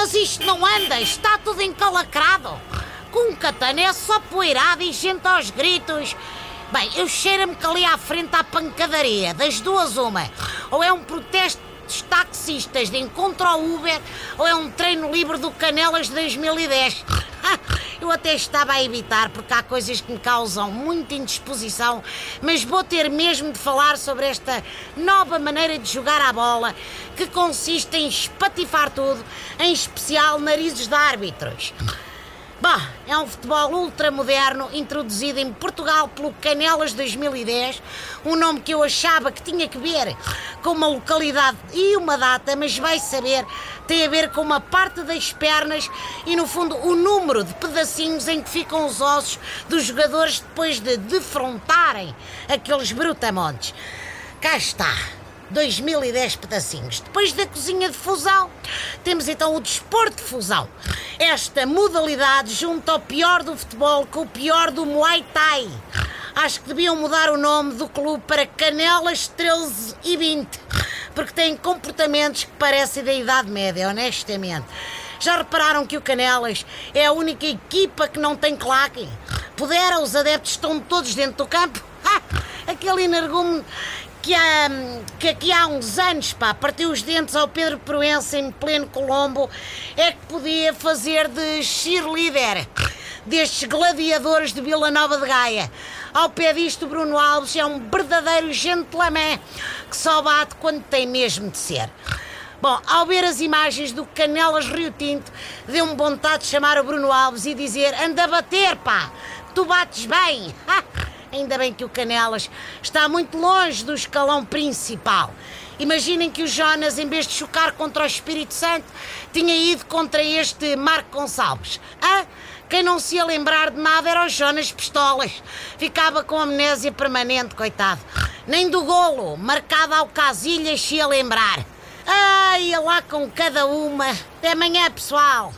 mas isto não anda, está tudo encalacrado. Com um catano é só poeirada e gente aos gritos. Bem, eu cheiro-me que ali à frente há pancadaria, das duas uma. Ou é um protesto dos taxistas de encontro ao Uber, ou é um treino livre do Canelas de 2010. Eu até estava a evitar, porque há coisas que me causam muita indisposição, mas vou ter mesmo de falar sobre esta nova maneira de jogar à bola, que consiste em espatifar tudo, em especial narizes de árbitros. Bah, é um futebol ultramoderno introduzido em Portugal pelo Canelas 2010, um nome que eu achava que tinha que ver com uma localidade e uma data, mas vai saber, tem a ver com uma parte das pernas e, no fundo, o número de pedacinhos em que ficam os ossos dos jogadores depois de defrontarem aqueles brutamontes. Cá está. 2010 pedacinhos. Depois da cozinha de fusão, temos então o desporto de fusão. Esta modalidade junta o pior do futebol com o pior do Muay Thai. Acho que deviam mudar o nome do clube para Canelas 13 e 20, porque têm comportamentos que parecem da Idade Média, honestamente. Já repararam que o Canelas é a única equipa que não tem claque? Pudera, os adeptos estão todos dentro do campo? Aquele energume que, há, que aqui há uns anos, pá, partiu os dentes ao Pedro Proença em pleno Colombo, é que podia fazer de cheerleader destes gladiadores de Vila Nova de Gaia. Ao pé disto, Bruno Alves é um verdadeiro gentleman que só bate quando tem mesmo de ser. Bom, ao ver as imagens do Canelas Rio Tinto, deu-me vontade de chamar o Bruno Alves e dizer: anda a bater, pá, tu bates bem. Ainda bem que o Canelas está muito longe do escalão principal. Imaginem que o Jonas, em vez de chocar contra o Espírito Santo, tinha ido contra este Marco Gonçalves. Hã? Quem não se ia lembrar de nada era o Jonas Pistolas. Ficava com amnésia permanente, coitado. Nem do golo, marcado ao Casilhas, se ia lembrar. Ai, lá com cada uma. Até amanhã, pessoal.